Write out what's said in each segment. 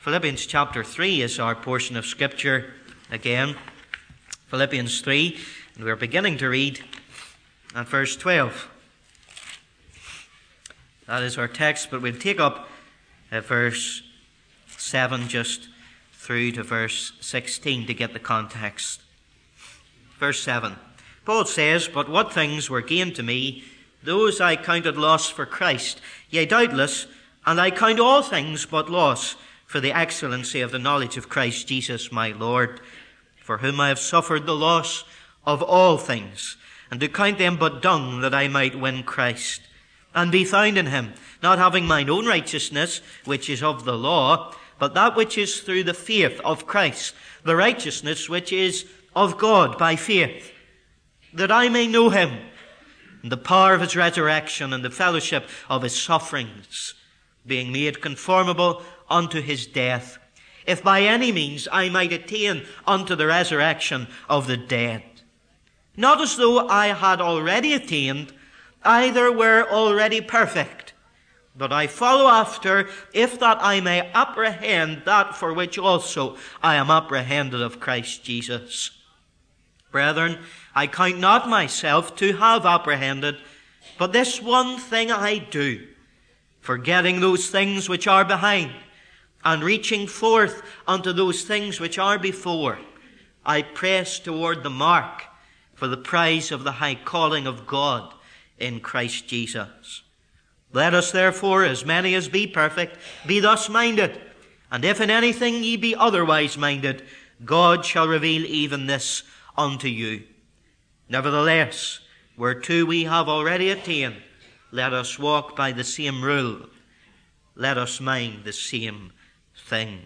Philippians chapter 3 is our portion of Scripture again. Philippians 3, and we're beginning to read at verse 12. That is our text, but we'll take up verse 7 just through to verse 16 to get the context. Verse 7. Paul says, But what things were gained to me, those I counted loss for Christ. Yea, doubtless, and I count all things but loss for the excellency of the knowledge of Christ Jesus my Lord, for whom I have suffered the loss of all things, and to count them but dung that I might win Christ, and be found in him, not having mine own righteousness, which is of the law, but that which is through the faith of Christ, the righteousness which is of God by faith, that I may know him, and the power of his resurrection, and the fellowship of his sufferings, being made conformable unto his death, if by any means I might attain unto the resurrection of the dead. Not as though I had already attained, either were already perfect, but I follow after, if that I may apprehend that for which also I am apprehended of Christ Jesus. Brethren, I count not myself to have apprehended, but this one thing I do, forgetting those things which are behind and reaching forth unto those things which are before, I press toward the mark for the prize of the high calling of God in Christ Jesus. Let us therefore, as many as be perfect, be thus minded. And if in anything ye be otherwise minded, God shall reveal even this unto you. Nevertheless, whereto we have already attained, let us walk by the same rule. Let us mind the same thing.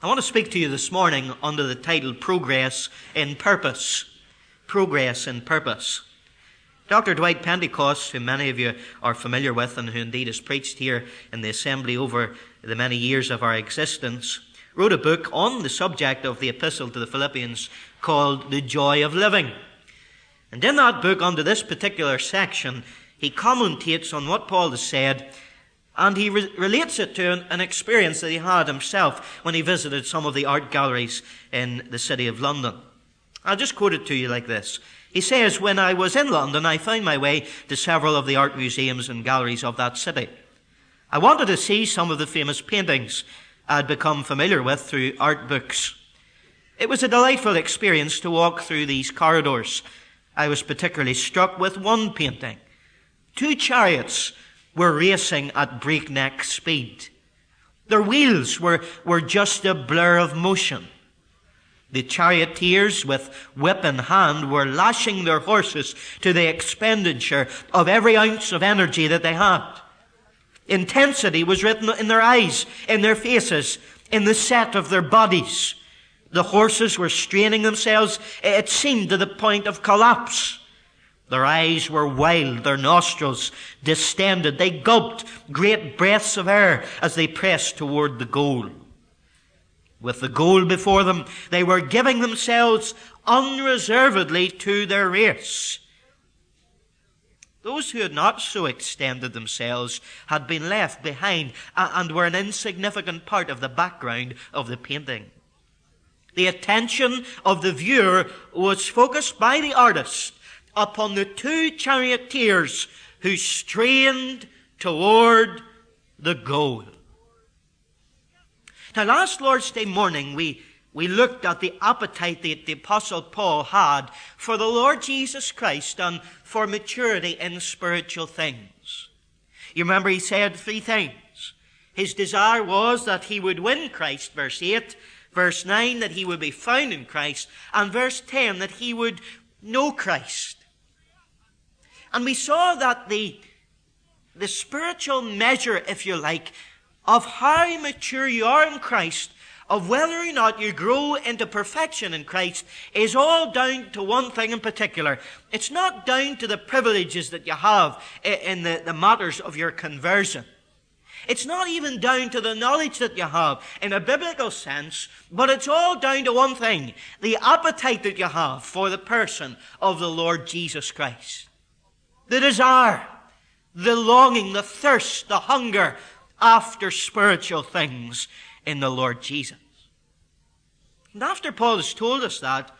I want to speak to you this morning under the title Progress in Purpose. Progress in Purpose. Dr. Dwight Pentecost, who many of you are familiar with and who indeed has preached here in the assembly over the many years of our existence, wrote a book on the subject of the epistle to the Philippians called The Joy of Living. And in that book, under this particular section, he commentates on what Paul has said and he re- relates it to an, an, experience that he had himself when he visited some of the art galleries in the city of London. I'll just quote it to you like this. He says, When I was in London, I found my way to several of the art museums and galleries of that city. I wanted to see some of the famous paintings I'd become familiar with through art books. It was a delightful experience to walk through these corridors. I was particularly struck with one painting. Two chariots were racing at breakneck speed. Their wheels were, were just a blur of motion. The charioteers, with whip in hand, were lashing their horses to the expenditure of every ounce of energy that they had. Intensity was written in their eyes, in their faces, in the set of their bodies. The horses were straining themselves, it seemed, to the point of collapse. Their eyes were wild, their nostrils distended. They gulped great breaths of air as they pressed toward the goal. With the goal before them, they were giving themselves unreservedly to their race. Those who had not so extended themselves had been left behind and were an insignificant part of the background of the painting. The attention of the viewer was focused by the artist upon the two charioteers who strained toward the goal. Now, last Lord's Day morning, we, we looked at the appetite that the Apostle Paul had for the Lord Jesus Christ and for maturity in spiritual things. You remember he said three things. His desire was that he would win Christ, verse 8. Verse 9, that he would be found in Christ. And verse 10, that he would know Christ. And we saw that the, the spiritual measure, if you like, of how mature you are in Christ, of whether or not you grow into perfection in Christ, is all down to one thing in particular. It's not down to the privileges that you have in the, the matters of your conversion. It's not even down to the knowledge that you have in a biblical sense, but it's all down to one thing the appetite that you have for the person of the Lord Jesus Christ the desire, the longing, the thirst, the hunger after spiritual things in the Lord Jesus. And after Paul has told us that,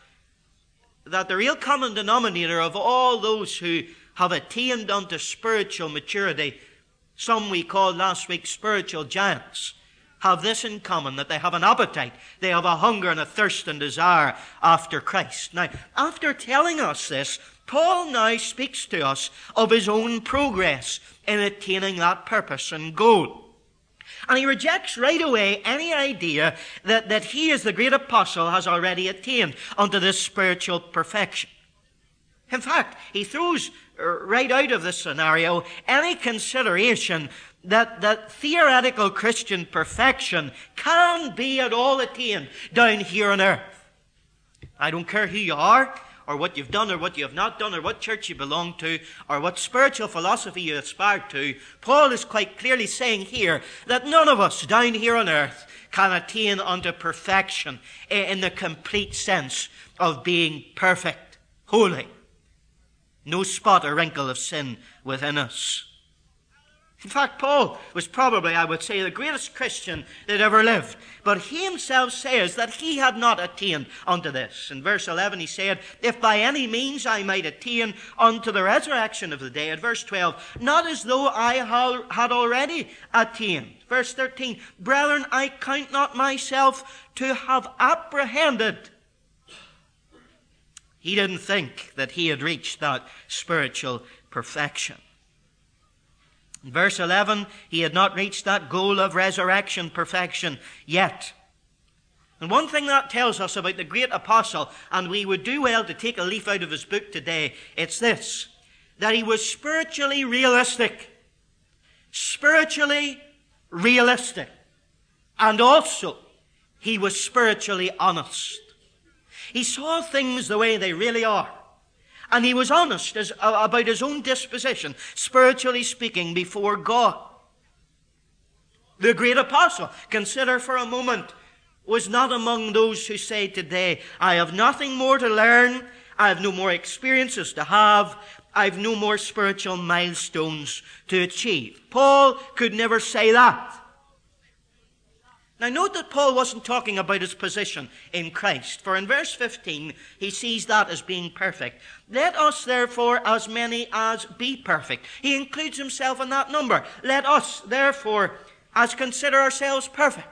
that the real common denominator of all those who have attained unto spiritual maturity, some we called last week spiritual giants, have this in common that they have an appetite, they have a hunger and a thirst and desire after Christ. Now, after telling us this, Paul now speaks to us of his own progress in attaining that purpose and goal. And he rejects right away any idea that, that he, as the great apostle, has already attained unto this spiritual perfection. In fact, he throws right out of this scenario any consideration that, that theoretical Christian perfection can be at all attained down here on earth. I don't care who you are, or what you've done, or what you have not done, or what church you belong to, or what spiritual philosophy you aspire to. Paul is quite clearly saying here that none of us down here on earth can attain unto perfection in the complete sense of being perfect, holy. No spot or wrinkle of sin within us. In fact, Paul was probably, I would say, the greatest Christian that ever lived. But he himself says that he had not attained unto this. In verse 11, he said, If by any means I might attain unto the resurrection of the dead. Verse 12, Not as though I had already attained. Verse 13, Brethren, I count not myself to have apprehended. He didn't think that he had reached that spiritual perfection. In verse 11, he had not reached that goal of resurrection perfection yet. And one thing that tells us about the great apostle, and we would do well to take a leaf out of his book today, it's this that he was spiritually realistic. Spiritually realistic. And also, he was spiritually honest. He saw things the way they really are. And he was honest as, uh, about his own disposition, spiritually speaking, before God. The great apostle, consider for a moment, was not among those who say today, I have nothing more to learn, I have no more experiences to have, I have no more spiritual milestones to achieve. Paul could never say that. Now, note that Paul wasn't talking about his position in Christ, for in verse 15, he sees that as being perfect. Let us, therefore, as many as be perfect. He includes himself in that number. Let us, therefore, as consider ourselves perfect.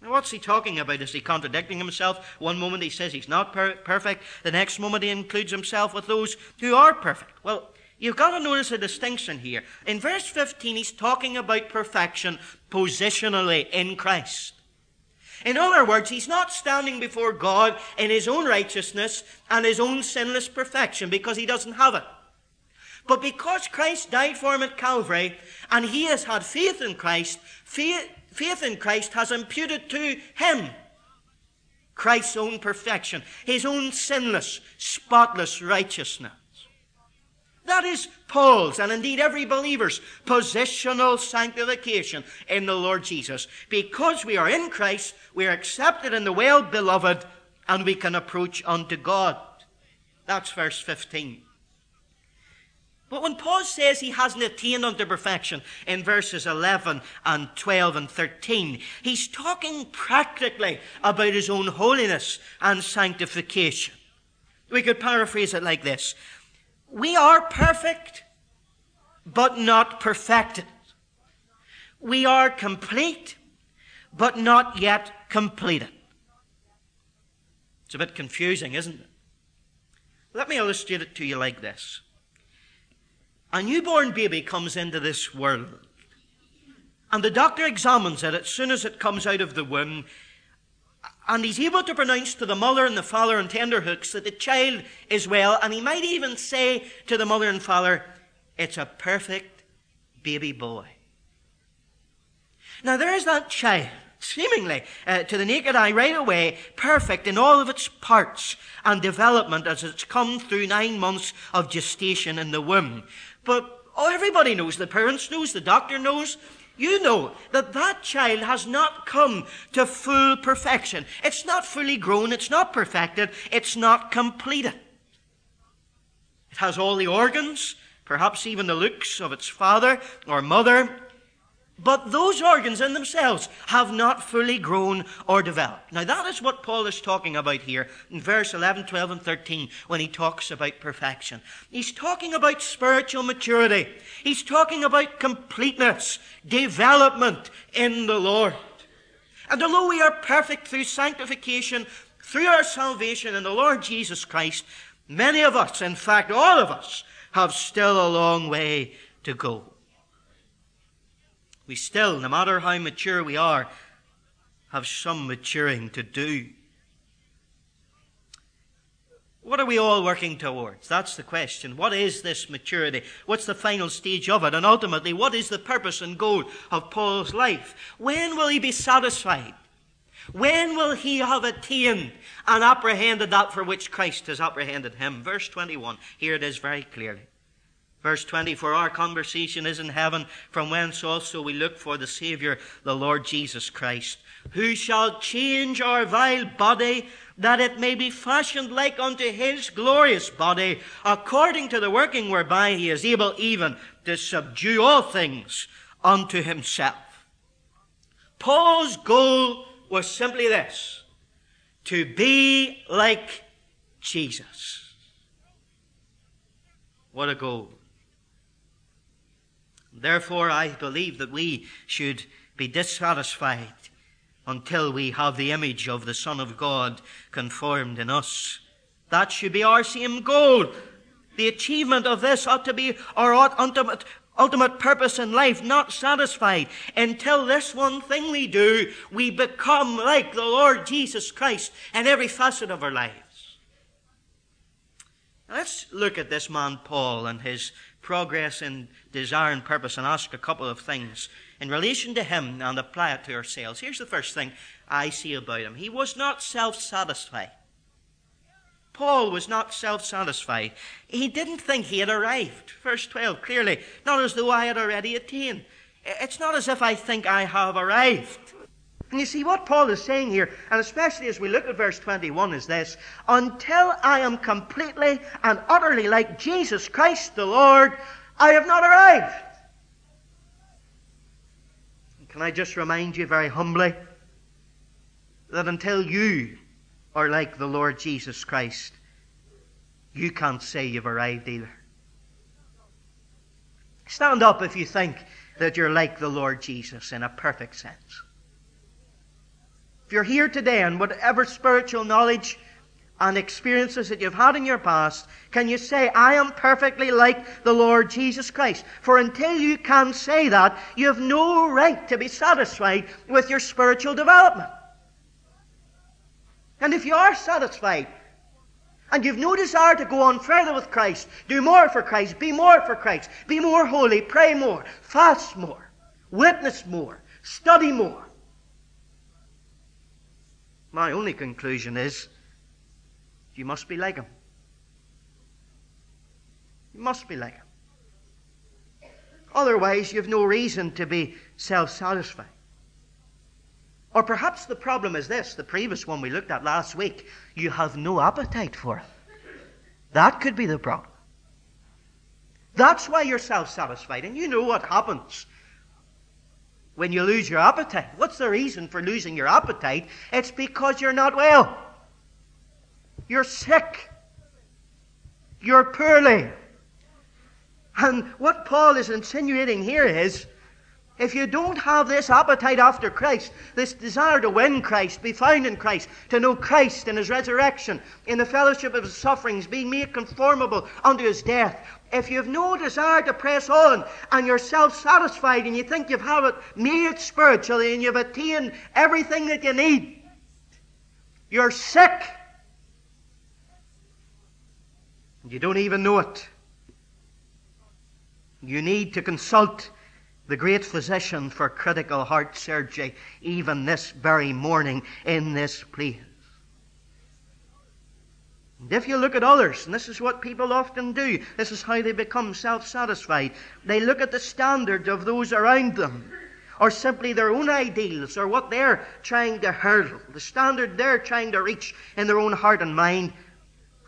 Now, what's he talking about? Is he contradicting himself? One moment he says he's not per- perfect, the next moment he includes himself with those who are perfect. Well, You've got to notice a distinction here. In verse 15, he's talking about perfection positionally in Christ. In other words, he's not standing before God in his own righteousness and his own sinless perfection because he doesn't have it. But because Christ died for him at Calvary and he has had faith in Christ, faith, faith in Christ has imputed to him Christ's own perfection, his own sinless, spotless righteousness. That is Paul's and indeed every believer's positional sanctification in the Lord Jesus. Because we are in Christ, we are accepted in the well beloved, and we can approach unto God. That's verse 15. But when Paul says he hasn't attained unto perfection in verses 11 and 12 and 13, he's talking practically about his own holiness and sanctification. We could paraphrase it like this we are perfect, but not perfected. We are complete, but not yet completed. It's a bit confusing, isn't it? Let me illustrate it to you like this. A newborn baby comes into this world, and the doctor examines it as soon as it comes out of the womb and he's able to pronounce to the mother and the father and tenderhooks that the child is well, and he might even say to the mother and father, It's a perfect baby boy. Now there's that child, seemingly uh, to the naked eye right away, perfect in all of its parts and development as it's come through nine months of gestation in the womb. But oh, everybody knows, the parents knows, the doctor knows, you know that that child has not come to full perfection. It's not fully grown, it's not perfected, it's not completed. It has all the organs, perhaps even the looks of its father or mother, But those organs in themselves have not fully grown or developed. Now, that is what Paul is talking about here in verse 11, 12, and 13 when he talks about perfection. He's talking about spiritual maturity, he's talking about completeness, development in the Lord. And although we are perfect through sanctification, through our salvation in the Lord Jesus Christ, many of us, in fact, all of us, have still a long way to go. We still, no matter how mature we are, have some maturing to do. What are we all working towards? That's the question. What is this maturity? What's the final stage of it? And ultimately, what is the purpose and goal of Paul's life? When will he be satisfied? When will he have attained and apprehended that for which Christ has apprehended him? Verse 21. Here it is very clearly. Verse 20, for our conversation is in heaven, from whence also we look for the Saviour, the Lord Jesus Christ, who shall change our vile body, that it may be fashioned like unto his glorious body, according to the working whereby he is able even to subdue all things unto himself. Paul's goal was simply this to be like Jesus. What a goal. Therefore, I believe that we should be dissatisfied until we have the image of the Son of God conformed in us. That should be our same goal. The achievement of this ought to be our ultimate, ultimate purpose in life, not satisfied until this one thing we do, we become like the Lord Jesus Christ in every facet of our lives. let's look at this man Paul and his progress in desire and purpose and ask a couple of things in relation to him and apply it to ourselves. Here's the first thing I see about him he was not self satisfied. Paul was not self satisfied. He didn't think he had arrived. Verse 12, clearly, not as though I had already attained. It's not as if I think I have arrived. And you see, what Paul is saying here, and especially as we look at verse 21, is this Until I am completely and utterly like Jesus Christ the Lord, I have not arrived. And Can I just remind you very humbly that until you are like the Lord Jesus Christ, you can't say you've arrived either. Stand up if you think that you're like the Lord Jesus in a perfect sense. If you're here today and whatever spiritual knowledge and experiences that you've had in your past, can you say, I am perfectly like the Lord Jesus Christ? For until you can say that, you have no right to be satisfied with your spiritual development. And if you are satisfied, and you've no desire to go on further with Christ, do more for Christ, be more for Christ, be more holy, pray more, fast more, witness more, study more, my only conclusion is you must be like him. You must be like him. Otherwise, you've no reason to be self satisfied. Or perhaps the problem is this the previous one we looked at last week you have no appetite for it. That could be the problem. That's why you're self satisfied. And you know what happens when you lose your appetite. What's the reason for losing your appetite? It's because you're not well. You're sick. You're poorly. And what Paul is insinuating here is if you don't have this appetite after Christ, this desire to win Christ, be found in Christ, to know Christ in his resurrection, in the fellowship of his sufferings, being made conformable unto his death, if you have no desire to press on and you're self satisfied and you think you've had it made spiritually and you've attained everything that you need, you're sick. You don't even know it. You need to consult the great physician for critical heart surgery even this very morning in this place. And if you look at others, and this is what people often do, this is how they become self satisfied. They look at the standard of those around them, or simply their own ideals, or what they're trying to hurdle, the standard they're trying to reach in their own heart and mind.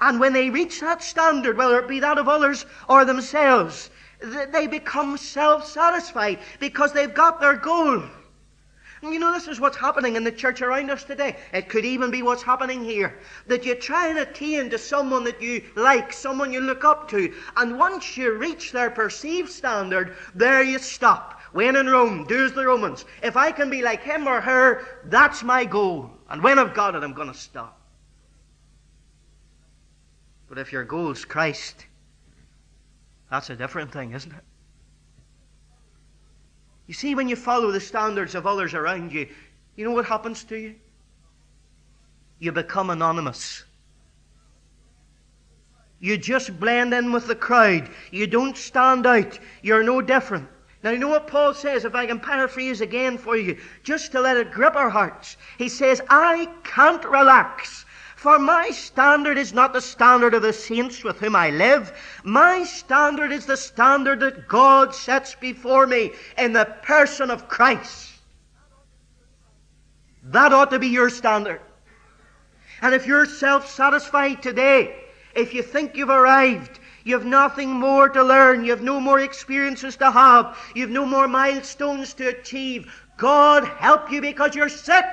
And when they reach that standard, whether it be that of others or themselves, they become self satisfied because they've got their goal. You know, this is what's happening in the church around us today. It could even be what's happening here. That you try and attain to someone that you like, someone you look up to, and once you reach their perceived standard, there you stop. When in Rome, do as the Romans. If I can be like him or her, that's my goal. And when I've got it, I'm going to stop. But if your goal is Christ, that's a different thing, isn't it? You see, when you follow the standards of others around you, you know what happens to you? You become anonymous. You just blend in with the crowd. You don't stand out. You're no different. Now, you know what Paul says, if I can paraphrase again for you, just to let it grip our hearts. He says, I can't relax for my standard is not the standard of the saints with whom I live. My standard is the standard that God sets before me in the person of Christ. That ought to be your standard. And if you're self satisfied today, if you think you've arrived, you've nothing more to learn, you've no more experiences to have, you've no more milestones to achieve, God help you because you're sick.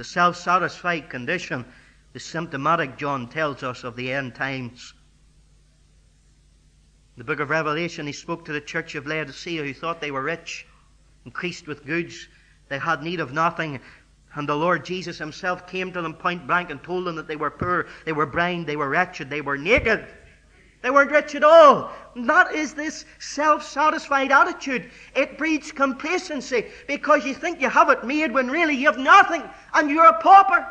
The self satisfied condition is symptomatic, John tells us, of the end times. In the book of Revelation, he spoke to the church of Laodicea who thought they were rich, increased with goods, they had need of nothing. And the Lord Jesus himself came to them point blank and told them that they were poor, they were blind, they were wretched, they were naked. They weren't rich at all. That is this self satisfied attitude. It breeds complacency because you think you have it made when really you have nothing and you're a pauper.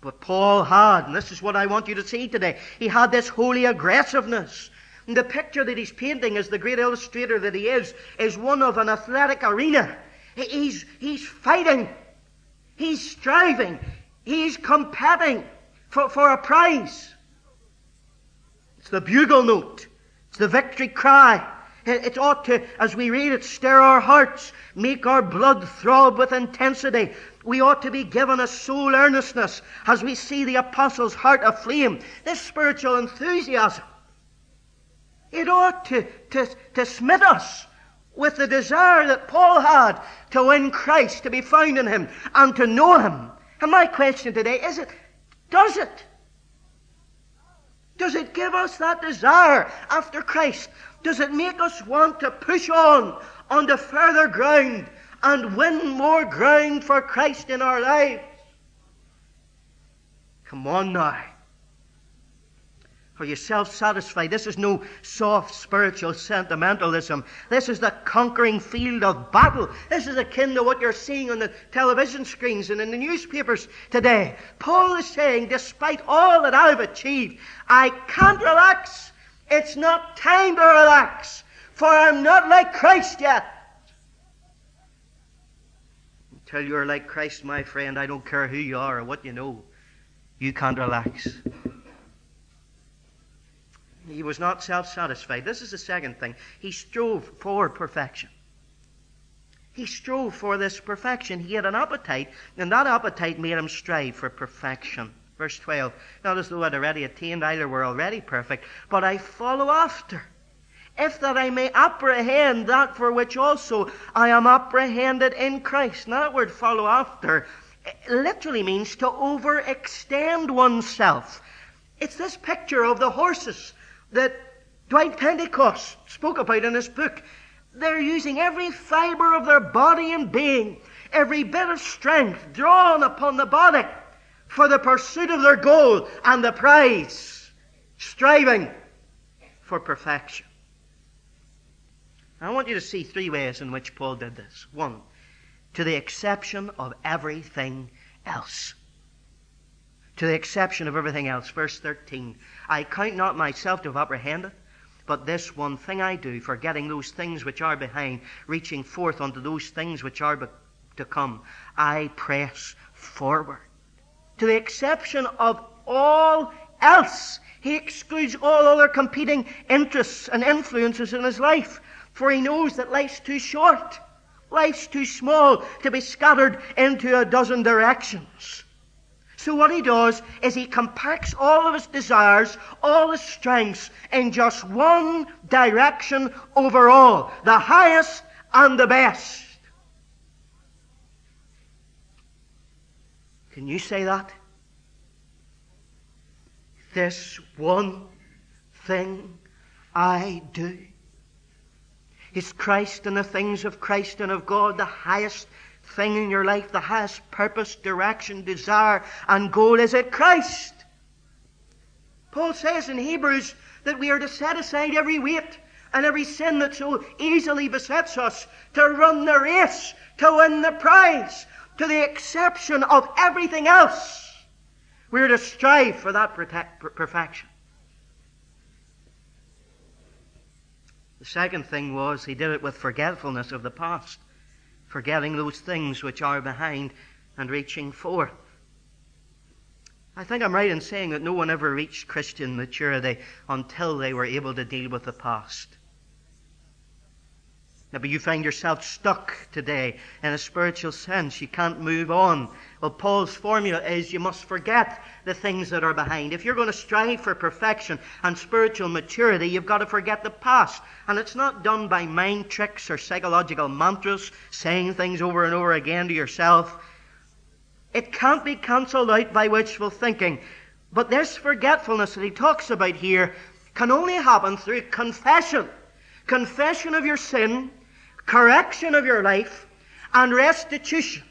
But Paul had, and this is what I want you to see today, he had this holy aggressiveness. And the picture that he's painting, as the great illustrator that he is, is one of an athletic arena. He's, he's fighting, he's striving, he's competing for, for a prize. It's the bugle note. It's the victory cry. It, it ought to, as we read it, stir our hearts, make our blood throb with intensity. We ought to be given a soul earnestness as we see the apostle's heart aflame. This spiritual enthusiasm. It ought to, to, to smit us with the desire that Paul had to win Christ, to be found in Him, and to know Him. And my question today is it does it? Does it give us that desire after Christ? Does it make us want to push on onto further ground and win more ground for Christ in our lives? Come on now. Are you self satisfied? This is no soft spiritual sentimentalism. This is the conquering field of battle. This is akin to what you're seeing on the television screens and in the newspapers today. Paul is saying, despite all that I've achieved, I can't relax. It's not time to relax, for I'm not like Christ yet. Until you're like Christ, my friend, I don't care who you are or what you know, you can't relax. He was not self satisfied. This is the second thing. He strove for perfection. He strove for this perfection. He had an appetite, and that appetite made him strive for perfection. Verse 12 Not as though I'd already attained, either were already perfect, but I follow after, if that I may apprehend that for which also I am apprehended in Christ. Now, that word follow after literally means to overextend oneself. It's this picture of the horses that Dwight Pentecost spoke about in his book. They're using every fiber of their body and being, every bit of strength drawn upon the body for the pursuit of their goal and the prize, striving for perfection. I want you to see three ways in which Paul did this. One, to the exception of everything else to the exception of everything else. Verse 13 I count not myself to have apprehended, but this one thing I do, forgetting those things which are behind, reaching forth unto those things which are to come. I press forward. To the exception of all else, he excludes all other competing interests and influences in his life, for he knows that life's too short. Life's too small to be scattered into a dozen directions. So what he does is he compacts all of his desires, all his strengths in just one direction overall. The highest and the best. Can you say that? This one thing I do. Is Christ and the things of Christ and of God the highest thing in your life, the highest purpose, direction, desire, and goal? Is it Christ? Paul says in Hebrews that we are to set aside every weight and every sin that so easily besets us, to run the race, to win the prize, to the exception of everything else. We're to strive for that perfection. The second thing was he did it with forgetfulness of the past, forgetting those things which are behind and reaching forth. I think I'm right in saying that no one ever reached Christian maturity until they were able to deal with the past. Maybe you find yourself stuck today in a spiritual sense. You can't move on. Well, Paul's formula is you must forget the things that are behind. If you're going to strive for perfection and spiritual maturity, you've got to forget the past. And it's not done by mind tricks or psychological mantras, saying things over and over again to yourself. It can't be cancelled out by wishful thinking. But this forgetfulness that he talks about here can only happen through confession. Confession of your sin correction of your life, and restitution.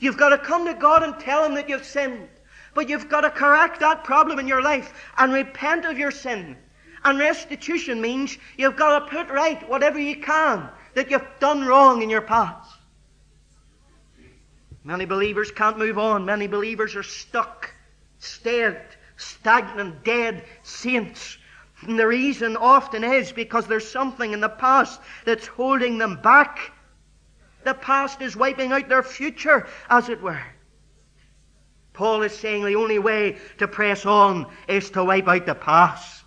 You've got to come to God and tell Him that you've sinned. But you've got to correct that problem in your life and repent of your sin. And restitution means you've got to put right whatever you can that you've done wrong in your past. Many believers can't move on. Many believers are stuck, stayed, stagnant, dead saints and the reason often is because there's something in the past that's holding them back. The past is wiping out their future, as it were. Paul is saying the only way to press on is to wipe out the past.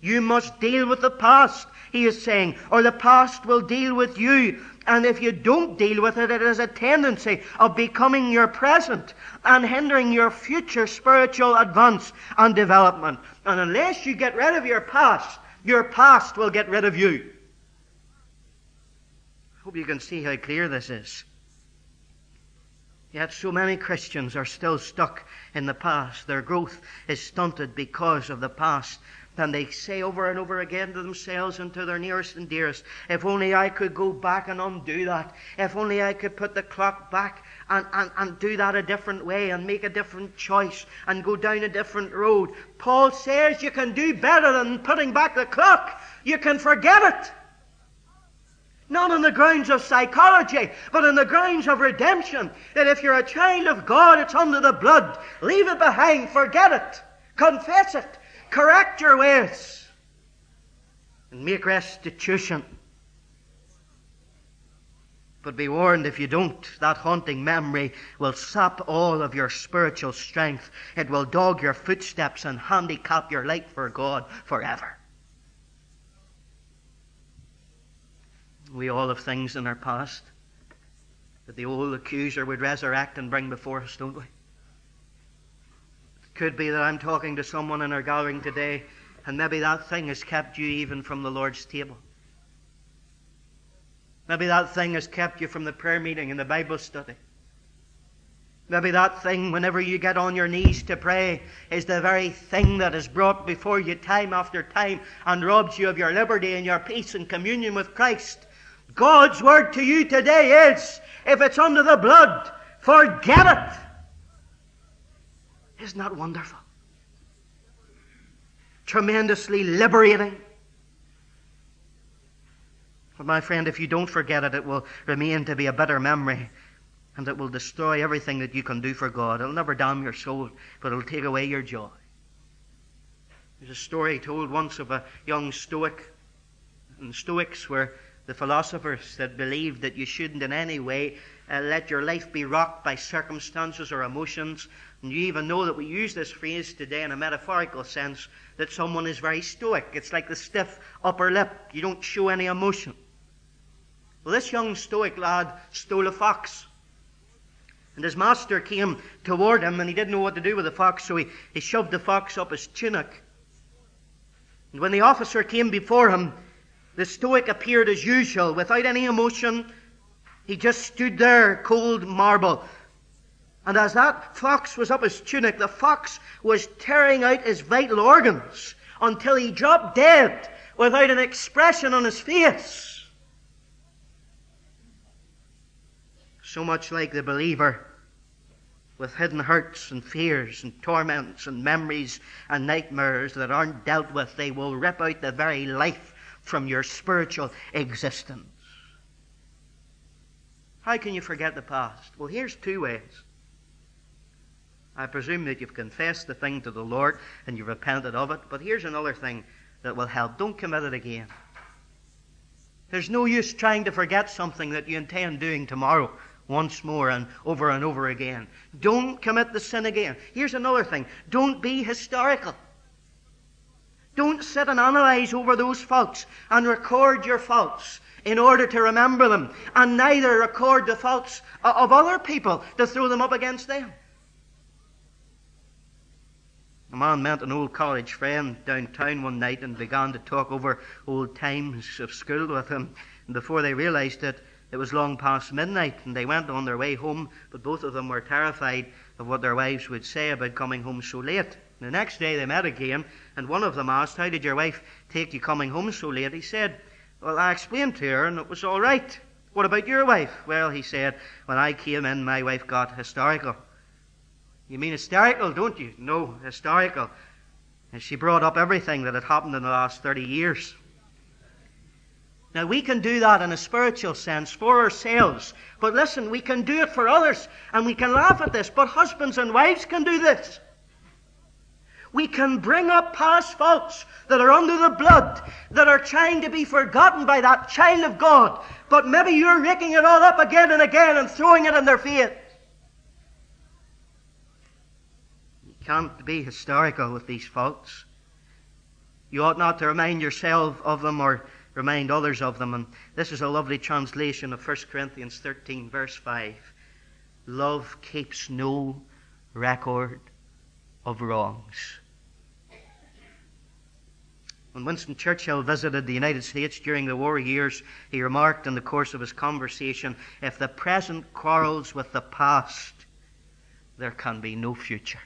You must deal with the past, he is saying, or the past will deal with you. And if you don't deal with it, it has a tendency of becoming your present and hindering your future spiritual advance and development. And unless you get rid of your past, your past will get rid of you. I hope you can see how clear this is. Yet so many Christians are still stuck in the past. Their growth is stunted because of the past. And they say over and over again to themselves and to their nearest and dearest, if only I could go back and undo that. If only I could put the clock back and, and, and do that a different way and make a different choice and go down a different road. Paul says you can do better than putting back the clock. You can forget it. Not on the grounds of psychology, but on the grounds of redemption. That if you're a child of God, it's under the blood. Leave it behind, forget it, confess it, Correct your ways and make restitution. But be warned if you don't, that haunting memory will sap all of your spiritual strength. It will dog your footsteps and handicap your light for God forever. We all have things in our past that the old accuser would resurrect and bring before us, don't we? Could be that I'm talking to someone in our gathering today, and maybe that thing has kept you even from the Lord's table. Maybe that thing has kept you from the prayer meeting and the Bible study. Maybe that thing, whenever you get on your knees to pray, is the very thing that is brought before you time after time and robs you of your liberty and your peace and communion with Christ. God's word to you today is if it's under the blood, forget it. Isn't that wonderful? Tremendously liberating. But my friend, if you don't forget it, it will remain to be a bitter memory and it will destroy everything that you can do for God. It'll never damn your soul, but it'll take away your joy. There's a story told once of a young Stoic. And Stoics were the philosophers that believed that you shouldn't in any way uh, let your life be rocked by circumstances or emotions, and you even know that we use this phrase today in a metaphorical sense that someone is very stoic. It's like the stiff upper lip. You don't show any emotion. Well, this young stoic lad stole a fox. And his master came toward him, and he didn't know what to do with the fox, so he, he shoved the fox up his tunic. And when the officer came before him, the stoic appeared as usual, without any emotion. He just stood there, cold marble. And as that fox was up his tunic, the fox was tearing out his vital organs until he dropped dead without an expression on his face. So much like the believer with hidden hurts and fears and torments and memories and nightmares that aren't dealt with, they will rip out the very life from your spiritual existence. How can you forget the past? Well, here's two ways. I presume that you've confessed the thing to the Lord and you've repented of it, but here's another thing that will help. Don't commit it again. There's no use trying to forget something that you intend doing tomorrow once more and over and over again. Don't commit the sin again. Here's another thing don't be historical. Don't sit and analyze over those faults and record your faults in order to remember them, and neither record the faults of other people to throw them up against them. A man met an old college friend downtown one night and began to talk over old times of school with him. And before they realized it, it was long past midnight, and they went on their way home, but both of them were terrified of what their wives would say about coming home so late. The next day they met again, and one of them asked, How did your wife take you coming home so late? He said, Well, I explained to her, and it was all right. What about your wife? Well, he said, When I came in, my wife got hysterical. You mean hysterical, don't you? No, hysterical. And she brought up everything that had happened in the last 30 years. Now, we can do that in a spiritual sense for ourselves. But listen, we can do it for others, and we can laugh at this, but husbands and wives can do this. We can bring up past faults that are under the blood, that are trying to be forgotten by that child of God, but maybe you're raking it all up again and again and throwing it in their face. You can't be historical with these faults. You ought not to remind yourself of them or remind others of them. And this is a lovely translation of 1 Corinthians 13, verse 5. Love keeps no record of wrongs. When Winston Churchill visited the United States during the war years, he remarked in the course of his conversation if the present quarrels with the past, there can be no future.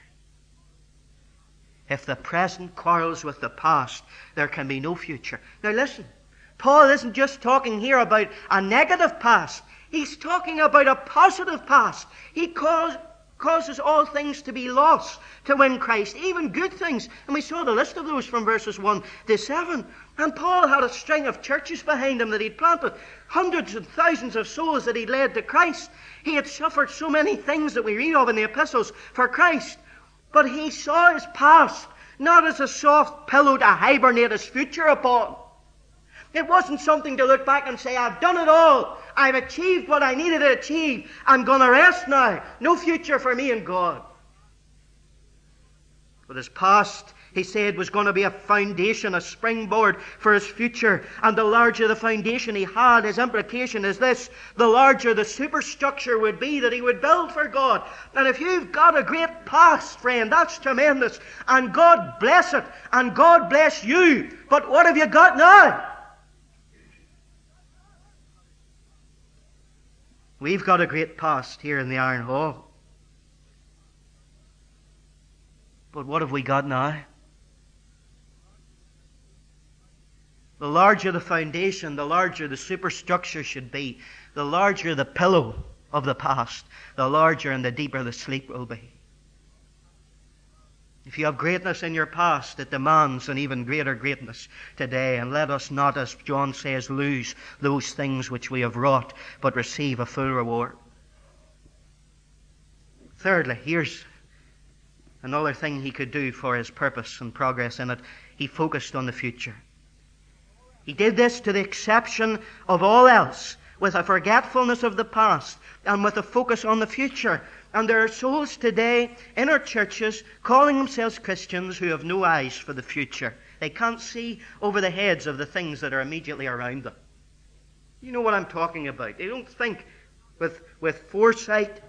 If the present quarrels with the past, there can be no future. Now listen, Paul isn't just talking here about a negative past. He's talking about a positive past. He calls, causes all things to be lost to win Christ, even good things. And we saw the list of those from verses 1 to 7. And Paul had a string of churches behind him that he'd planted, hundreds and thousands of souls that he'd led to Christ. He had suffered so many things that we read of in the epistles for Christ. But he saw his past not as a soft pillow to hibernate his future upon. It wasn't something to look back and say, I've done it all. I've achieved what I needed to achieve. I'm going to rest now. No future for me and God. But his past, he said, was going to be a foundation, a springboard for his future. And the larger the foundation he had, his implication is this the larger the superstructure would be that he would build for God. And if you've got a great past, friend, that's tremendous. And God bless it. And God bless you. But what have you got now? We've got a great past here in the Iron Hall. But what have we got now? The larger the foundation, the larger the superstructure should be, the larger the pillow of the past, the larger and the deeper the sleep will be. If you have greatness in your past, it demands an even greater greatness today. And let us not, as John says, lose those things which we have wrought, but receive a full reward. Thirdly, here's another thing he could do for his purpose and progress in it. He focused on the future. He did this to the exception of all else, with a forgetfulness of the past and with a focus on the future. And there are souls today in our churches calling themselves Christians who have no eyes for the future. They can't see over the heads of the things that are immediately around them. You know what I'm talking about. They don't think with, with foresight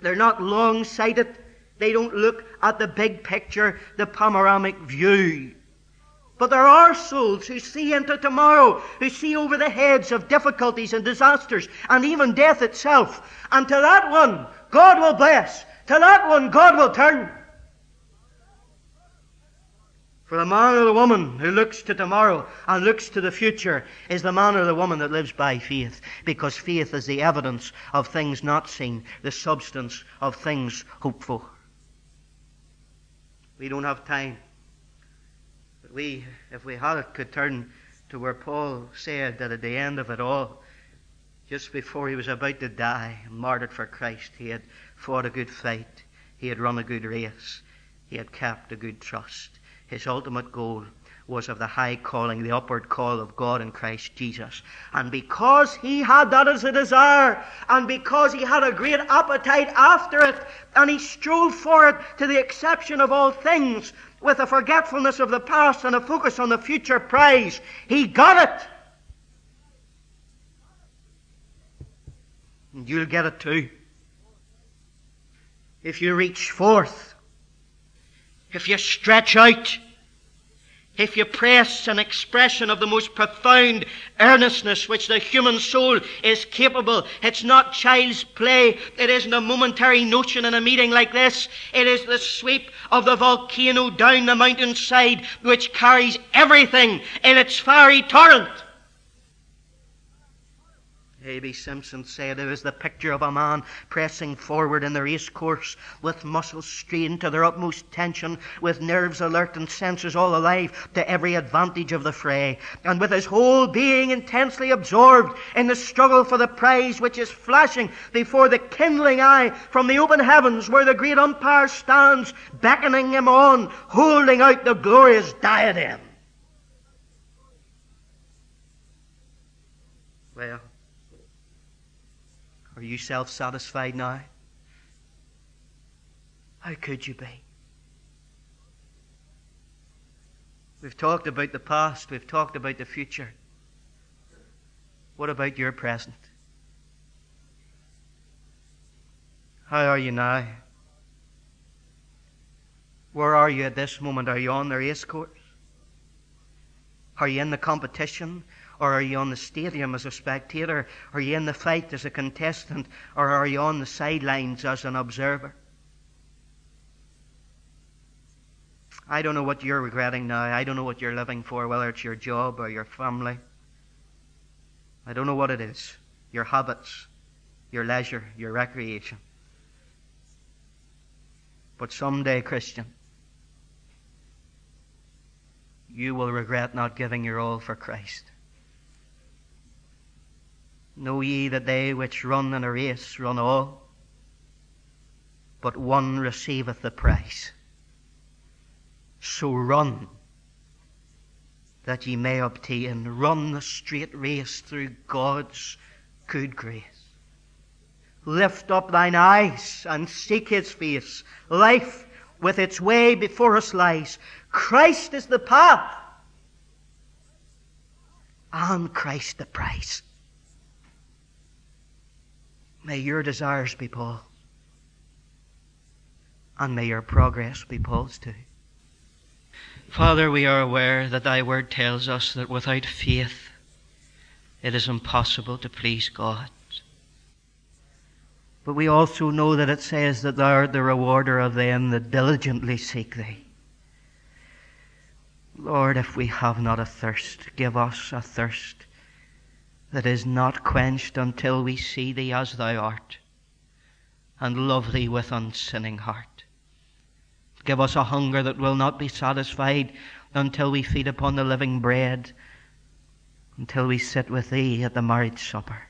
They're not long sighted. They don't look at the big picture, the panoramic view. But there are souls who see into tomorrow, who see over the heads of difficulties and disasters and even death itself. And to that one, God will bless. To that one, God will turn. For the man or the woman who looks to tomorrow and looks to the future is the man or the woman that lives by faith, because faith is the evidence of things not seen, the substance of things hoped for. We don't have time. But we, if we had it, could turn to where Paul said that at the end of it all, just before he was about to die, martyred for Christ, he had fought a good fight, he had run a good race, he had kept a good trust his ultimate goal was of the high calling, the upward call of God in Christ Jesus. And because he had that as a desire, and because he had a great appetite after it, and he strove for it to the exception of all things, with a forgetfulness of the past and a focus on the future prize, he got it. And you'll get it too. If you reach forth if you stretch out, if you press an expression of the most profound earnestness which the human soul is capable, it's not child's play. It isn't a momentary notion in a meeting like this. It is the sweep of the volcano down the mountainside which carries everything in its fiery torrent. A.B. Simpson said it was the picture of a man pressing forward in the race course with muscles strained to their utmost tension, with nerves alert and senses all alive to every advantage of the fray, and with his whole being intensely absorbed in the struggle for the prize which is flashing before the kindling eye from the open heavens where the great umpire stands, beckoning him on, holding out the glorious diadem. Well, are you self satisfied now? How could you be? We've talked about the past, we've talked about the future. What about your present? How are you now? Where are you at this moment? Are you on the race course? Are you in the competition? Or are you on the stadium as a spectator? Are you in the fight as a contestant? Or are you on the sidelines as an observer? I don't know what you're regretting now. I don't know what you're living for, whether it's your job or your family. I don't know what it is. Your habits, your leisure, your recreation. But someday, Christian, you will regret not giving your all for Christ. Know ye that they which run in a race run all, but one receiveth the prize. So run that ye may obtain. Run the straight race through God's good grace. Lift up thine eyes and seek his face. Life with its way before us lies. Christ is the path, and Christ the price. May your desires be Paul. And may your progress be Paul's too. Father, we are aware that thy word tells us that without faith it is impossible to please God. But we also know that it says that thou art the rewarder of them that diligently seek thee. Lord, if we have not a thirst, give us a thirst that is not quenched until we see thee as thou art and love thee with unsinning heart. Give us a hunger that will not be satisfied until we feed upon the living bread, until we sit with thee at the marriage supper.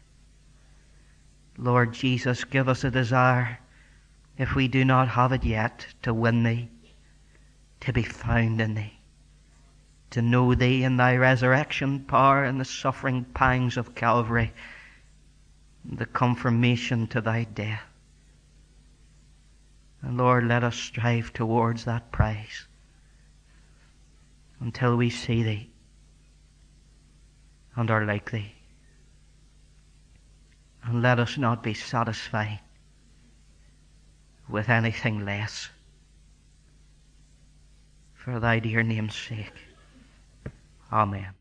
Lord Jesus, give us a desire, if we do not have it yet, to win thee, to be found in thee to know Thee in Thy resurrection power and the suffering pangs of Calvary, the confirmation to Thy death. And Lord, let us strive towards that prize until we see Thee and are like Thee. And let us not be satisfied with anything less. For thy dear name's sake. Amen.